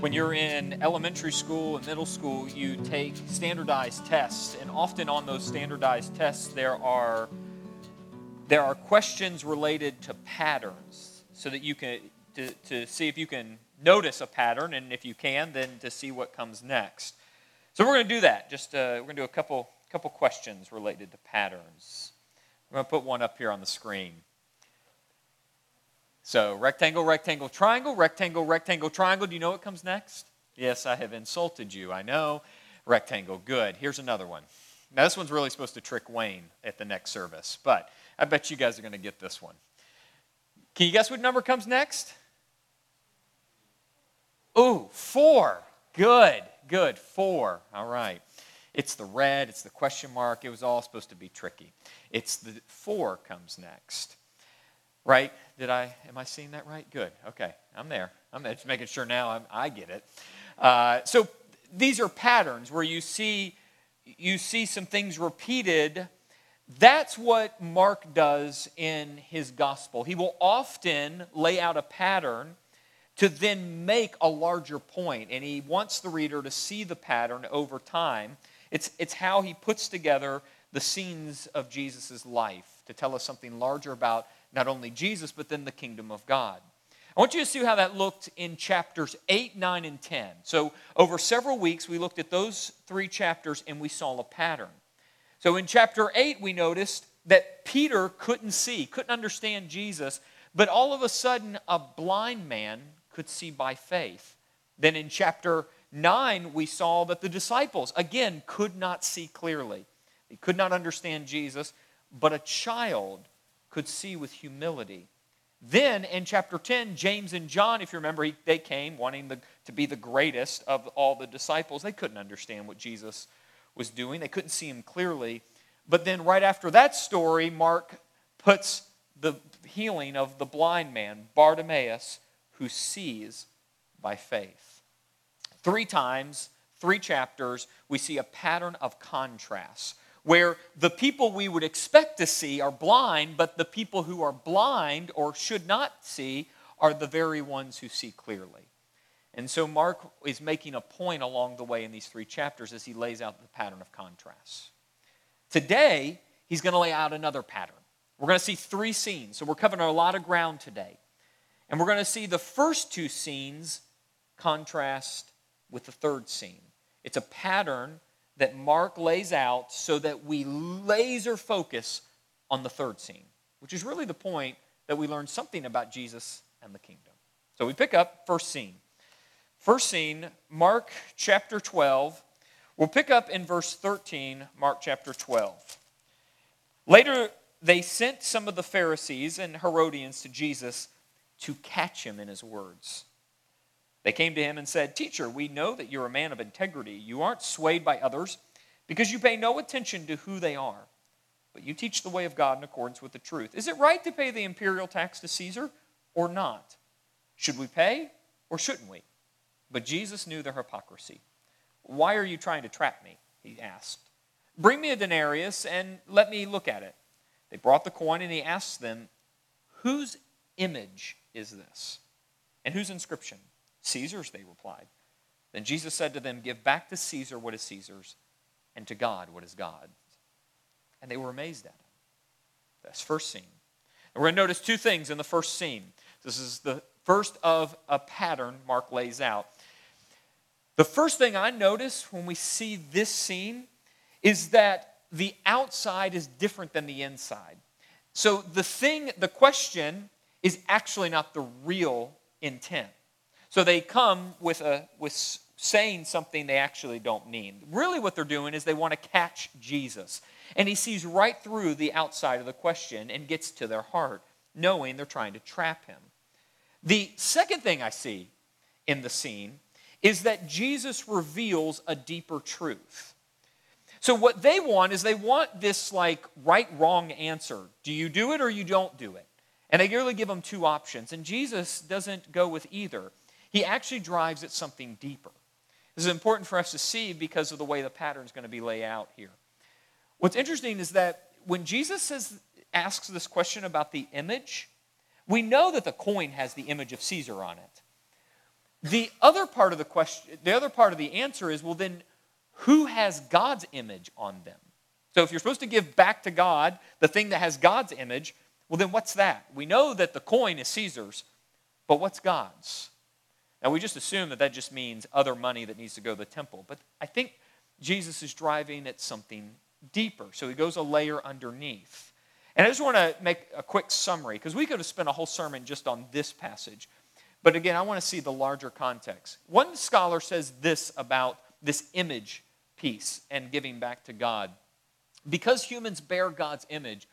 when you're in elementary school and middle school, you take standardized tests, and often on those standardized tests, there are there are questions related to patterns, so that you can to, to see if you can notice a pattern, and if you can, then to see what comes next. So we're going to do that. Just uh, we're going to do a couple couple questions related to patterns. I'm going to put one up here on the screen. So rectangle, rectangle, triangle, rectangle, rectangle, triangle. Do you know what comes next? Yes, I have insulted you. I know. Rectangle, good. Here's another one. Now, this one's really supposed to trick Wayne at the next service, but I bet you guys are going to get this one. Can you guess what number comes next? Ooh, four. Good, good. Four. All right. It's the red, it's the question mark. It was all supposed to be tricky. It's the four comes next. Right? Did I, am I seeing that right? Good. Okay. I'm there. I'm. Just making sure now I'm, i get it. Uh, so these are patterns where you see, you see some things repeated. That's what Mark does in his gospel. He will often lay out a pattern to then make a larger point, and he wants the reader to see the pattern over time. It's, it's how he puts together the scenes of Jesus' life to tell us something larger about not only Jesus, but then the kingdom of God. I want you to see how that looked in chapters 8, 9, and 10. So, over several weeks, we looked at those three chapters and we saw a pattern. So, in chapter 8, we noticed that Peter couldn't see, couldn't understand Jesus, but all of a sudden, a blind man could see by faith. Then in chapter 9, we saw that the disciples, again, could not see clearly. They could not understand Jesus, but a child could see with humility. Then in chapter 10, James and John, if you remember, he, they came wanting the, to be the greatest of all the disciples. They couldn't understand what Jesus was doing, they couldn't see him clearly. But then, right after that story, Mark puts the healing of the blind man, Bartimaeus, who sees by faith. Three times, three chapters, we see a pattern of contrasts where the people we would expect to see are blind, but the people who are blind or should not see are the very ones who see clearly. And so Mark is making a point along the way in these three chapters as he lays out the pattern of contrasts. Today, he's going to lay out another pattern. We're going to see three scenes, so we're covering a lot of ground today. And we're going to see the first two scenes contrast with the third scene. It's a pattern that Mark lays out so that we laser focus on the third scene, which is really the point that we learn something about Jesus and the kingdom. So we pick up first scene. First scene, Mark chapter 12. We'll pick up in verse 13, Mark chapter 12. Later, they sent some of the Pharisees and Herodians to Jesus to catch him in his words. They came to him and said, Teacher, we know that you're a man of integrity. You aren't swayed by others because you pay no attention to who they are, but you teach the way of God in accordance with the truth. Is it right to pay the imperial tax to Caesar or not? Should we pay or shouldn't we? But Jesus knew their hypocrisy. Why are you trying to trap me? He asked. Bring me a denarius and let me look at it. They brought the coin and he asked them, Whose image is this? And whose inscription? Caesar's, they replied. Then Jesus said to them, Give back to Caesar what is Caesar's, and to God what is God's. And they were amazed at him. That's first scene. And we're going to notice two things in the first scene. This is the first of a pattern Mark lays out. The first thing I notice when we see this scene is that the outside is different than the inside. So the thing, the question is actually not the real intent. So they come with, a, with saying something they actually don't mean. Really, what they're doing is they want to catch Jesus. And he sees right through the outside of the question and gets to their heart, knowing they're trying to trap him. The second thing I see in the scene is that Jesus reveals a deeper truth. So, what they want is they want this like right wrong answer. Do you do it or you don't do it? And they really give them two options. And Jesus doesn't go with either. He actually drives at something deeper. This is important for us to see because of the way the pattern is going to be laid out here. What's interesting is that when Jesus says, asks this question about the image, we know that the coin has the image of Caesar on it. The other part of the question, the other part of the answer is well, then who has God's image on them? So if you're supposed to give back to God the thing that has God's image, well, then what's that? We know that the coin is Caesar's, but what's God's? Now, we just assume that that just means other money that needs to go to the temple. But I think Jesus is driving at something deeper. So he goes a layer underneath. And I just want to make a quick summary because we could have spent a whole sermon just on this passage. But again, I want to see the larger context. One scholar says this about this image piece and giving back to God. Because humans bear God's image,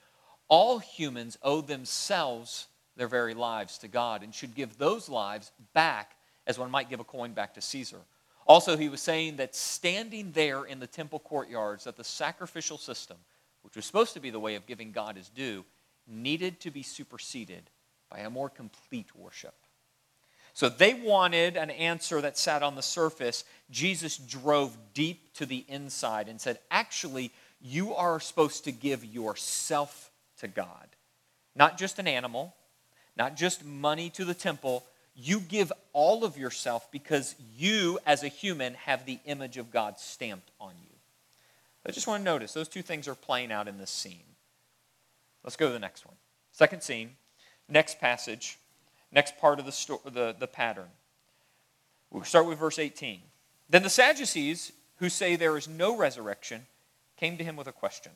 all humans owe themselves their very lives to God and should give those lives back as one might give a coin back to Caesar. Also, he was saying that standing there in the temple courtyards, that the sacrificial system, which was supposed to be the way of giving God his due, needed to be superseded by a more complete worship. So they wanted an answer that sat on the surface. Jesus drove deep to the inside and said, actually, you are supposed to give yourself to God. Not just an animal, not just money to the temple. You give all of yourself because you, as a human, have the image of God stamped on you. I just want to notice those two things are playing out in this scene. Let's go to the next one. Second scene, next passage. Next part of the, sto- the, the pattern. We'll start with verse 18. Then the Sadducees, who say there is no resurrection, came to him with a question.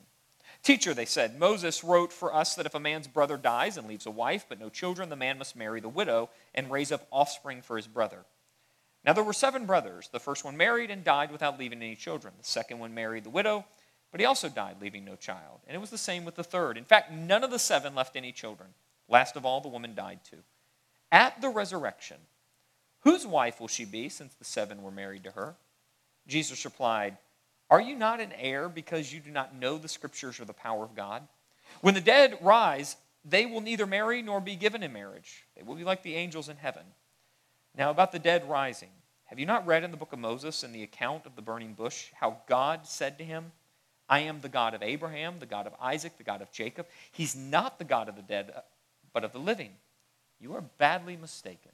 Teacher, they said, Moses wrote for us that if a man's brother dies and leaves a wife but no children, the man must marry the widow and raise up offspring for his brother. Now there were seven brothers. The first one married and died without leaving any children. The second one married the widow, but he also died, leaving no child. And it was the same with the third. In fact, none of the seven left any children. Last of all, the woman died too at the resurrection, whose wife will she be since the seven were married to her? Jesus replied, Are you not an heir because you do not know the scriptures or the power of God? When the dead rise, they will neither marry nor be given in marriage. They will be like the angels in heaven. Now, about the dead rising, have you not read in the book of Moses in the account of the burning bush how God said to him, I am the God of Abraham, the God of Isaac, the God of Jacob? He's not the God of the dead, but of the living. You are badly mistaken.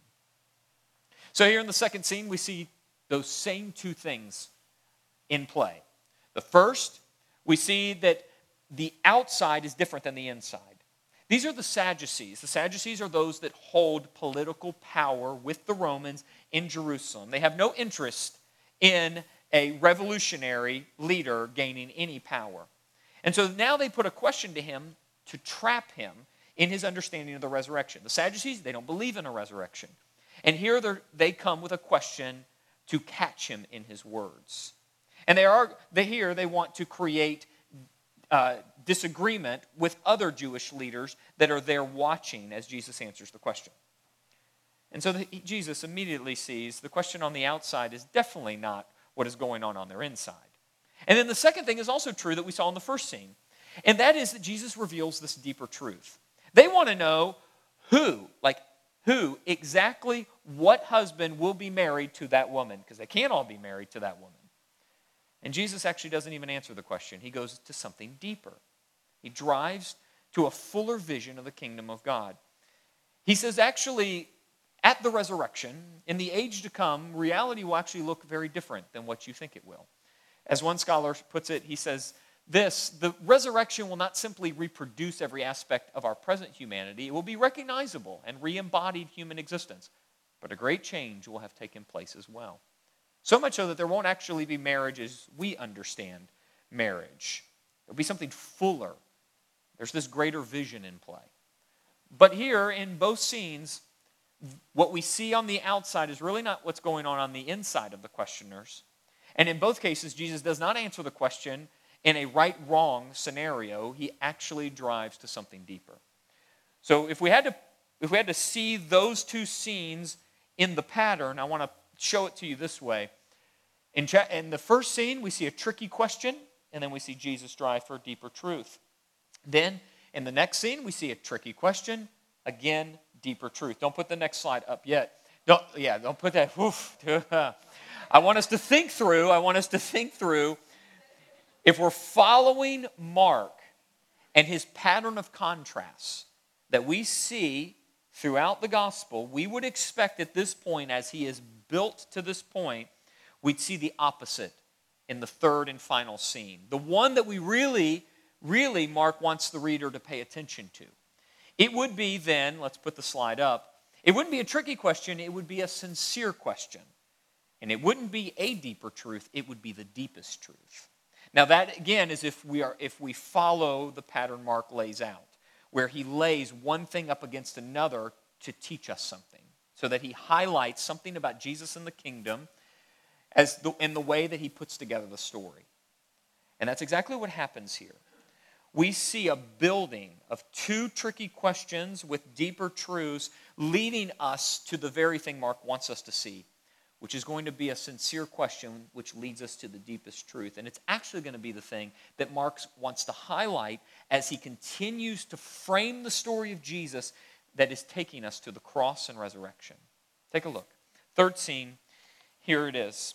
So, here in the second scene, we see those same two things in play. The first, we see that the outside is different than the inside. These are the Sadducees. The Sadducees are those that hold political power with the Romans in Jerusalem. They have no interest in a revolutionary leader gaining any power. And so now they put a question to him to trap him in his understanding of the resurrection. The Sadducees, they don't believe in a resurrection. And here they come with a question to catch him in his words. And they are they here they want to create uh, disagreement with other Jewish leaders that are there watching as Jesus answers the question. And so the, Jesus immediately sees the question on the outside is definitely not what is going on on their inside. And then the second thing is also true that we saw in the first scene, and that is that Jesus reveals this deeper truth. They want to know who, like who, exactly what husband will be married to that woman, because they can't all be married to that woman. And Jesus actually doesn't even answer the question, he goes to something deeper. He drives to a fuller vision of the kingdom of God. He says, actually, at the resurrection, in the age to come, reality will actually look very different than what you think it will. As one scholar puts it, he says, this, the resurrection will not simply reproduce every aspect of our present humanity, it will be recognizable and re embodied human existence. But a great change will have taken place as well. So much so that there won't actually be marriage as we understand marriage. There'll be something fuller. There's this greater vision in play. But here, in both scenes, what we see on the outside is really not what's going on on the inside of the questioners. And in both cases, Jesus does not answer the question in a right wrong scenario, he actually drives to something deeper. So if we had to if we had to see those two scenes in the pattern, I want to show it to you this way. In, cha- in the first scene, we see a tricky question, and then we see Jesus drive for deeper truth. Then, in the next scene, we see a tricky question, again, deeper truth. Don't put the next slide up yet. Don't, yeah, don't put that. Oof, I want us to think through. I want us to think through if we're following Mark and his pattern of contrasts that we see throughout the gospel, we would expect at this point, as he is built to this point, we'd see the opposite in the third and final scene. The one that we really, really, Mark wants the reader to pay attention to. It would be then, let's put the slide up, it wouldn't be a tricky question, it would be a sincere question. And it wouldn't be a deeper truth, it would be the deepest truth. Now that again is if we are if we follow the pattern Mark lays out, where he lays one thing up against another to teach us something. So that he highlights something about Jesus and the kingdom as the, in the way that he puts together the story. And that's exactly what happens here. We see a building of two tricky questions with deeper truths leading us to the very thing Mark wants us to see, which is going to be a sincere question which leads us to the deepest truth. And it's actually going to be the thing that Mark wants to highlight as he continues to frame the story of Jesus that is taking us to the cross and resurrection. Take a look. Third scene, here it is.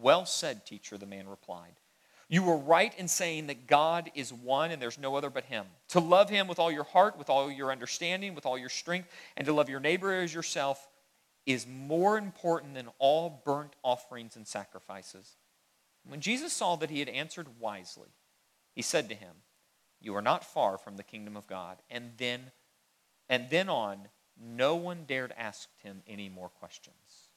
Well said, teacher, the man replied. You were right in saying that God is one and there's no other but Him. To love Him with all your heart, with all your understanding, with all your strength, and to love your neighbor as yourself is more important than all burnt offerings and sacrifices. When Jesus saw that he had answered wisely, he said to him, You are not far from the kingdom of God. And then, and then on, no one dared ask him any more questions.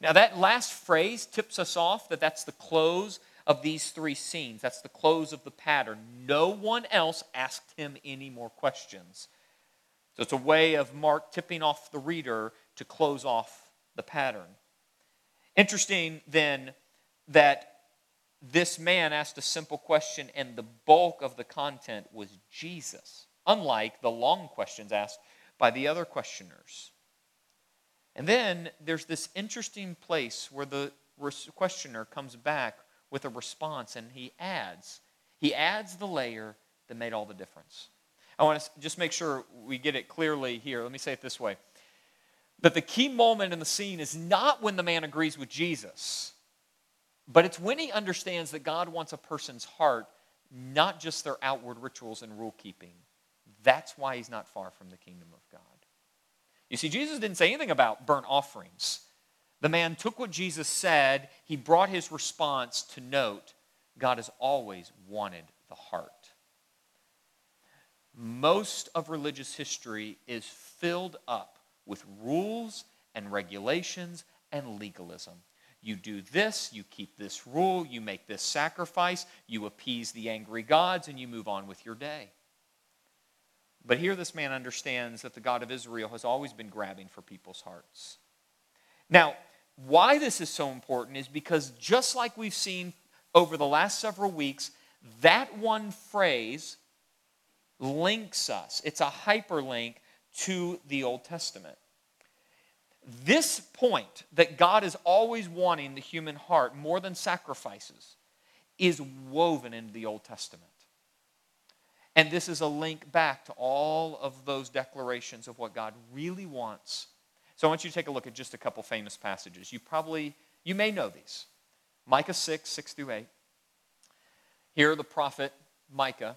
Now, that last phrase tips us off that that's the close of these three scenes. That's the close of the pattern. No one else asked him any more questions. So it's a way of Mark tipping off the reader to close off the pattern. Interesting then that this man asked a simple question and the bulk of the content was Jesus, unlike the long questions asked by the other questioners. And then there's this interesting place where the questioner comes back with a response and he adds. He adds the layer that made all the difference. I want to just make sure we get it clearly here. Let me say it this way that the key moment in the scene is not when the man agrees with Jesus, but it's when he understands that God wants a person's heart, not just their outward rituals and rule keeping. That's why he's not far from the kingdom of God. You see, Jesus didn't say anything about burnt offerings. The man took what Jesus said, he brought his response to note God has always wanted the heart. Most of religious history is filled up with rules and regulations and legalism. You do this, you keep this rule, you make this sacrifice, you appease the angry gods, and you move on with your day. But here, this man understands that the God of Israel has always been grabbing for people's hearts. Now, why this is so important is because just like we've seen over the last several weeks, that one phrase links us. It's a hyperlink to the Old Testament. This point that God is always wanting the human heart more than sacrifices is woven into the Old Testament. And this is a link back to all of those declarations of what God really wants so I want you to take a look at just a couple famous passages. You probably, you may know these. Micah 6, 6 through 8. Here, the prophet Micah,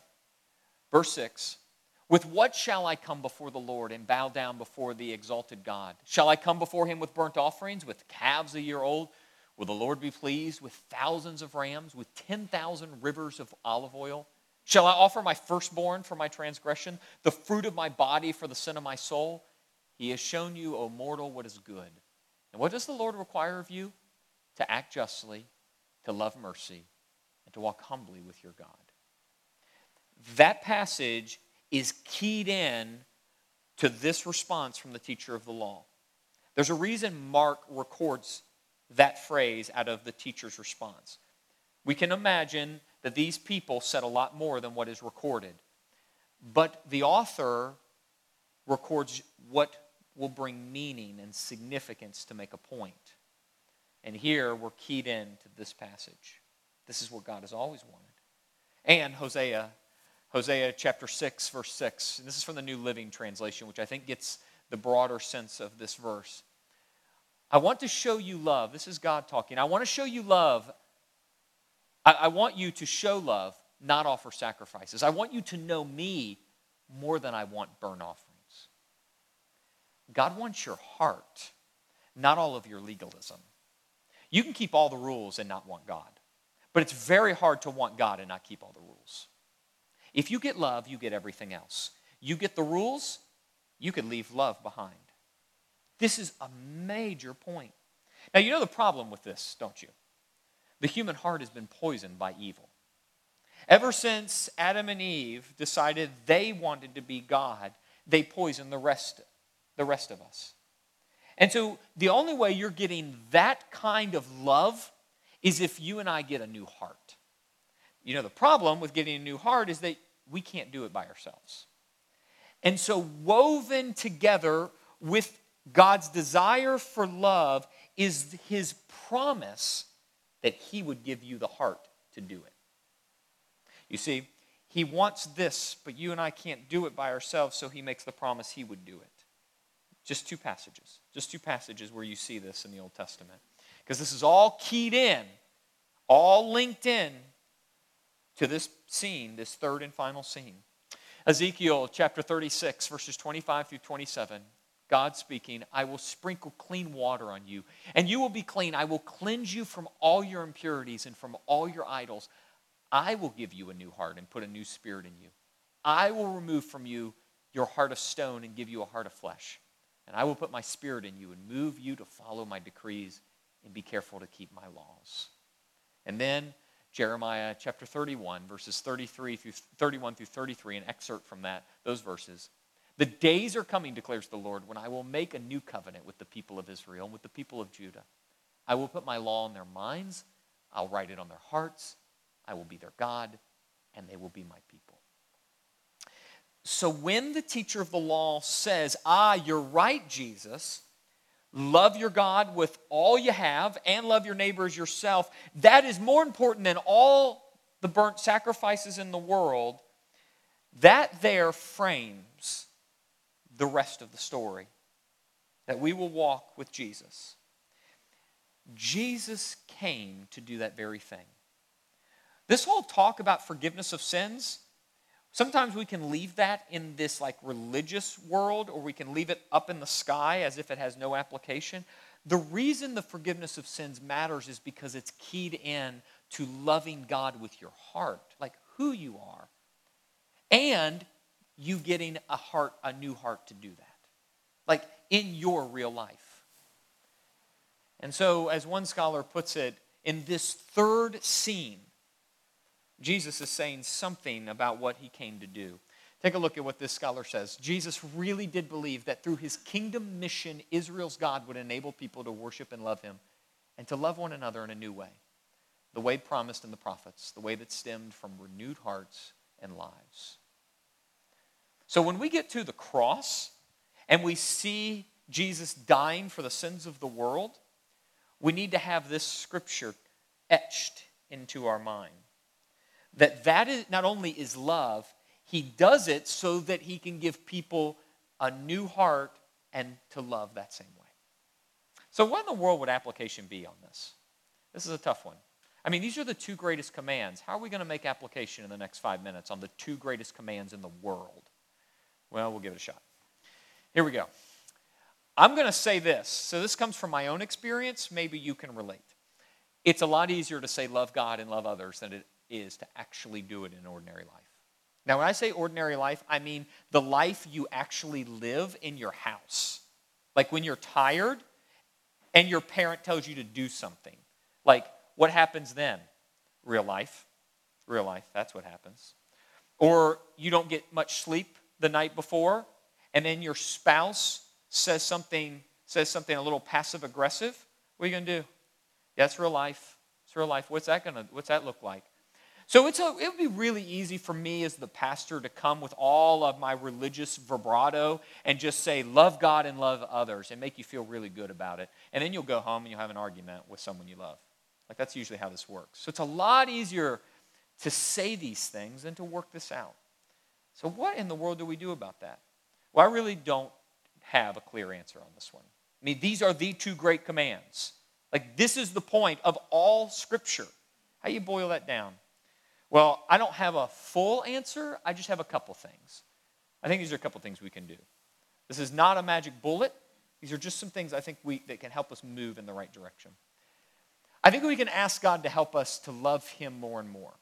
verse 6 With what shall I come before the Lord and bow down before the exalted God? Shall I come before him with burnt offerings, with calves a year old? Will the Lord be pleased with thousands of rams, with 10,000 rivers of olive oil? Shall I offer my firstborn for my transgression, the fruit of my body for the sin of my soul? He has shown you, O mortal, what is good. And what does the Lord require of you? To act justly, to love mercy, and to walk humbly with your God. That passage is keyed in to this response from the teacher of the law. There's a reason Mark records that phrase out of the teacher's response. We can imagine that these people said a lot more than what is recorded. But the author records what will bring meaning and significance to make a point. And here we're keyed in to this passage. This is what God has always wanted. And Hosea, Hosea chapter 6, verse 6. And this is from the New Living Translation, which I think gets the broader sense of this verse. I want to show you love. This is God talking. I want to show you love. I, I want you to show love, not offer sacrifices. I want you to know me more than I want burnt offerings. God wants your heart, not all of your legalism. You can keep all the rules and not want God, but it's very hard to want God and not keep all the rules. If you get love, you get everything else. You get the rules, you can leave love behind. This is a major point. Now, you know the problem with this, don't you? The human heart has been poisoned by evil. Ever since Adam and Eve decided they wanted to be God, they poisoned the rest, the rest of us. And so the only way you're getting that kind of love is if you and I get a new heart. You know, the problem with getting a new heart is that we can't do it by ourselves. And so, woven together with God's desire for love is his promise that he would give you the heart to do it. You see, he wants this, but you and I can't do it by ourselves, so he makes the promise he would do it. Just two passages. Just two passages where you see this in the Old Testament. Because this is all keyed in, all linked in to this scene, this third and final scene. Ezekiel chapter 36, verses 25 through 27. God speaking, I will sprinkle clean water on you, and you will be clean. I will cleanse you from all your impurities and from all your idols. I will give you a new heart and put a new spirit in you. I will remove from you your heart of stone and give you a heart of flesh. And I will put my spirit in you and move you to follow my decrees and be careful to keep my laws. And then Jeremiah chapter 31, verses 33 through 31 through 33, an excerpt from that, those verses. The days are coming, declares the Lord, when I will make a new covenant with the people of Israel and with the people of Judah. I will put my law in their minds, I'll write it on their hearts, I will be their God, and they will be my people. So when the teacher of the law says, Ah, you're right, Jesus, love your God with all you have and love your neighbor as yourself, that is more important than all the burnt sacrifices in the world. That there frames the rest of the story that we will walk with Jesus. Jesus came to do that very thing. This whole talk about forgiveness of sins, Sometimes we can leave that in this like religious world or we can leave it up in the sky as if it has no application. The reason the forgiveness of sins matters is because it's keyed in to loving God with your heart, like who you are, and you getting a heart, a new heart to do that, like in your real life. And so, as one scholar puts it, in this third scene, Jesus is saying something about what he came to do. Take a look at what this scholar says. Jesus really did believe that through his kingdom mission, Israel's God would enable people to worship and love him and to love one another in a new way. The way promised in the prophets, the way that stemmed from renewed hearts and lives. So when we get to the cross and we see Jesus dying for the sins of the world, we need to have this scripture etched into our mind that that is not only is love, he does it so that he can give people a new heart and to love that same way. So, what in the world would application be on this? This is a tough one. I mean, these are the two greatest commands. How are we going to make application in the next five minutes on the two greatest commands in the world? Well, we'll give it a shot. Here we go. I'm going to say this. So, this comes from my own experience. Maybe you can relate. It's a lot easier to say love God and love others than it is to actually do it in ordinary life. Now, when I say ordinary life, I mean the life you actually live in your house. Like when you're tired and your parent tells you to do something. Like, what happens then? Real life. Real life, that's what happens. Or you don't get much sleep the night before, and then your spouse says something, says something a little passive aggressive. What are you gonna do? That's real life. It's real life. What's that gonna what's that look like? So it's a, it would be really easy for me as the pastor to come with all of my religious vibrato and just say, love God and love others and make you feel really good about it. And then you'll go home and you'll have an argument with someone you love. Like that's usually how this works. So it's a lot easier to say these things than to work this out. So, what in the world do we do about that? Well, I really don't have a clear answer on this one. I mean, these are the two great commands. Like, this is the point of all Scripture. How you boil that down? Well, I don't have a full answer. I just have a couple things. I think these are a couple things we can do. This is not a magic bullet. These are just some things I think we, that can help us move in the right direction. I think we can ask God to help us to love Him more and more.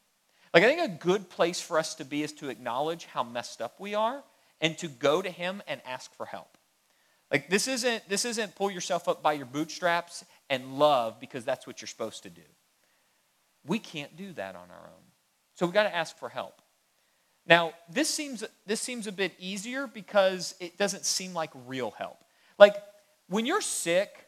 Like, I think a good place for us to be is to acknowledge how messed up we are and to go to Him and ask for help. Like, this isn't, this isn't pull yourself up by your bootstraps and love because that's what you're supposed to do. We can't do that on our own. So we've got to ask for help. Now, this seems, this seems a bit easier because it doesn't seem like real help. Like, when you're sick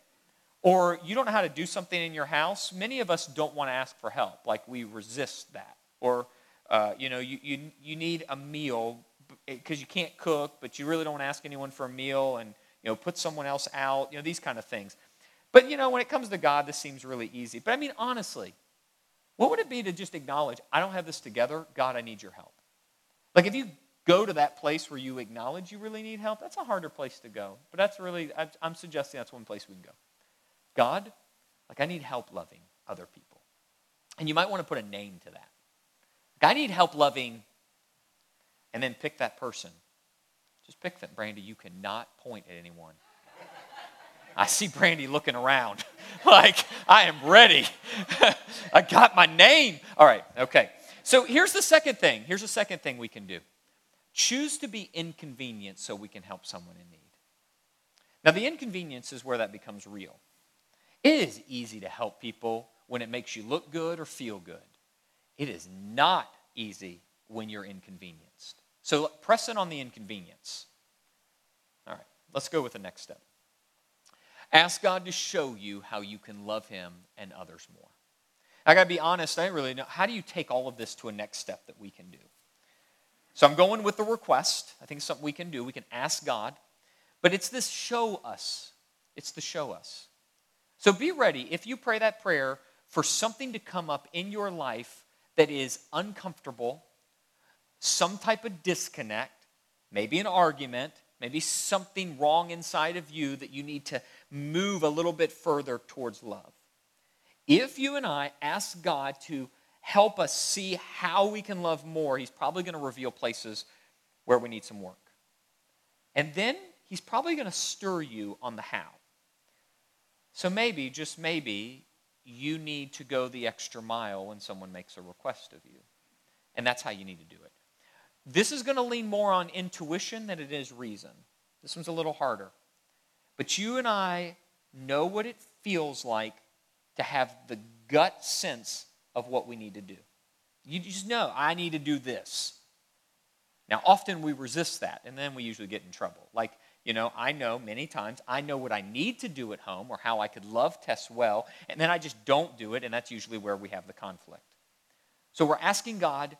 or you don't know how to do something in your house, many of us don't want to ask for help. Like, we resist that. Or, uh, you know, you, you, you need a meal because you can't cook, but you really don't ask anyone for a meal and, you know, put someone else out, you know, these kind of things. But, you know, when it comes to God, this seems really easy. But I mean, honestly, what would it be to just acknowledge, I don't have this together. God, I need your help? Like if you go to that place where you acknowledge you really need help, that's a harder place to go. But that's really, I'm suggesting that's one place we can go. God, like I need help loving other people. And you might want to put a name to that. I need help loving, and then pick that person. Just pick that, Brandy. You cannot point at anyone. I see Brandy looking around like, I am ready. I got my name. All right, okay. So here's the second thing. Here's the second thing we can do choose to be inconvenient so we can help someone in need. Now, the inconvenience is where that becomes real. It is easy to help people when it makes you look good or feel good. It is not easy when you're inconvenienced. So press in on the inconvenience. All right, let's go with the next step. Ask God to show you how you can love Him and others more. I got to be honest, I really know. How do you take all of this to a next step that we can do? So I'm going with the request. I think it's something we can do. We can ask God. But it's this show us. It's the show us. So be ready if you pray that prayer for something to come up in your life that is uncomfortable, some type of disconnect, maybe an argument, maybe something wrong inside of you that you need to move a little bit further towards love. If you and I ask God to help us see how we can love more, He's probably going to reveal places where we need some work. And then He's probably going to stir you on the how. So maybe, just maybe, you need to go the extra mile when someone makes a request of you. And that's how you need to do it. This is going to lean more on intuition than it is reason. This one's a little harder. But you and I know what it feels like to have the gut sense of what we need to do. You just know, I need to do this. Now, often we resist that, and then we usually get in trouble. Like, you know, I know many times I know what I need to do at home or how I could love Tess well, and then I just don't do it, and that's usually where we have the conflict. So we're asking God,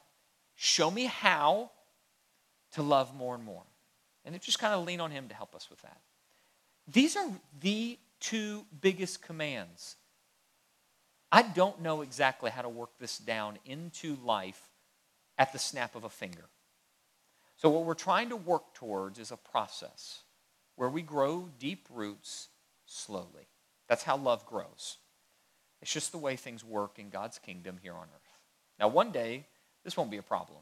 show me how to love more and more. And just kind of lean on Him to help us with that. These are the two biggest commands. I don't know exactly how to work this down into life at the snap of a finger. So, what we're trying to work towards is a process where we grow deep roots slowly. That's how love grows. It's just the way things work in God's kingdom here on earth. Now, one day, this won't be a problem.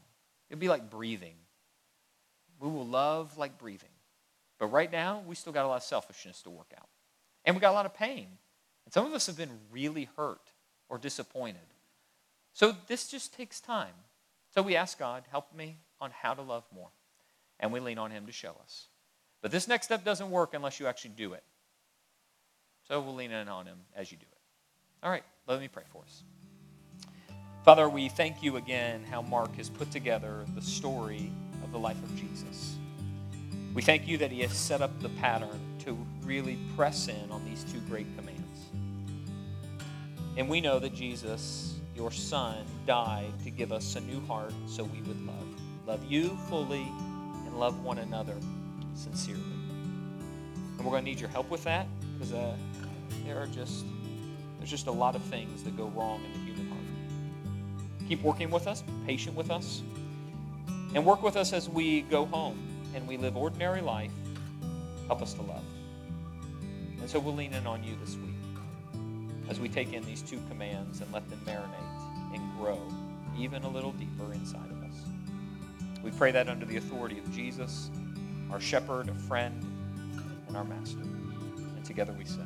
It'll be like breathing. We will love like breathing. But right now, we still got a lot of selfishness to work out. And we got a lot of pain. And some of us have been really hurt or disappointed. So this just takes time. So we ask God, help me on how to love more. And we lean on Him to show us. But this next step doesn't work unless you actually do it. So we'll lean in on Him as you do it. All right, let me pray for us. Father, we thank you again how Mark has put together the story of the life of Jesus. We thank you that He has set up the pattern to really press in on these two great commands. And we know that Jesus, your Son died to give us a new heart so we would love. Love you fully and love one another sincerely. And we're going to need your help with that because uh, there are just there's just a lot of things that go wrong in the human heart. Keep working with us, be patient with us, and work with us as we go home and we live ordinary life. Help us to love. And so we'll lean in on you this week as we take in these two commands and let them marinate and grow even a little deeper inside of us. We pray that under the authority of Jesus, our shepherd, a friend, and our master. And together we say,